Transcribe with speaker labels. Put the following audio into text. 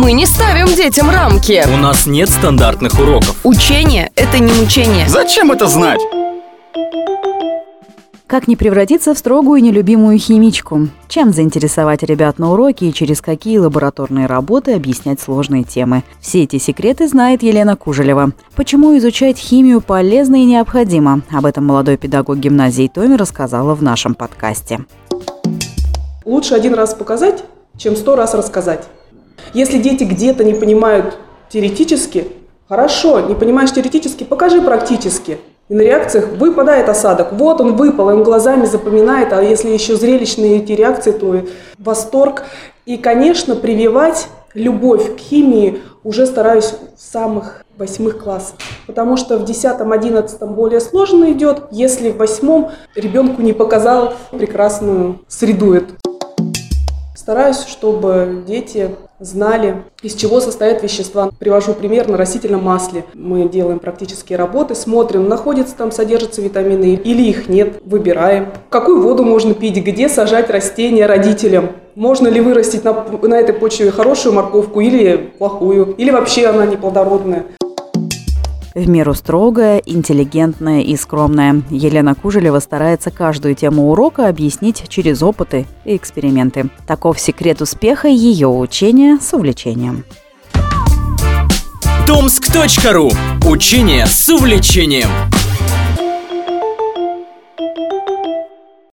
Speaker 1: Мы не ставим детям рамки.
Speaker 2: У нас нет стандартных уроков.
Speaker 1: Учение – это не мучение.
Speaker 3: Зачем это знать?
Speaker 4: Как не превратиться в строгую и нелюбимую химичку? Чем заинтересовать ребят на уроке и через какие лабораторные работы объяснять сложные темы? Все эти секреты знает Елена Кужелева. Почему изучать химию полезно и необходимо? Об этом молодой педагог гимназии Томи рассказала в нашем подкасте.
Speaker 5: Лучше один раз показать, чем сто раз рассказать. Если дети где-то не понимают теоретически, хорошо, не понимаешь теоретически, покажи практически. И на реакциях выпадает осадок. Вот он выпал, и он глазами запоминает, а если еще зрелищные эти реакции, то восторг. И, конечно, прививать любовь к химии уже стараюсь в самых восьмых классах. Потому что в десятом, одиннадцатом более сложно идет, если в восьмом ребенку не показал прекрасную среду эту. Стараюсь, чтобы дети знали, из чего состоят вещества. Привожу пример на растительном масле. Мы делаем практические работы, смотрим, находится там, содержатся витамины или их нет, выбираем. Какую воду можно пить, где сажать растения родителям. Можно ли вырастить на, на этой почве хорошую морковку или плохую, или вообще она неплодородная.
Speaker 4: В меру строгая, интеллигентная и скромная. Елена Кужелева старается каждую тему урока объяснить через опыты и эксперименты. Таков секрет успеха ее учения с увлечением.
Speaker 2: Томск.ру. Учение с увлечением.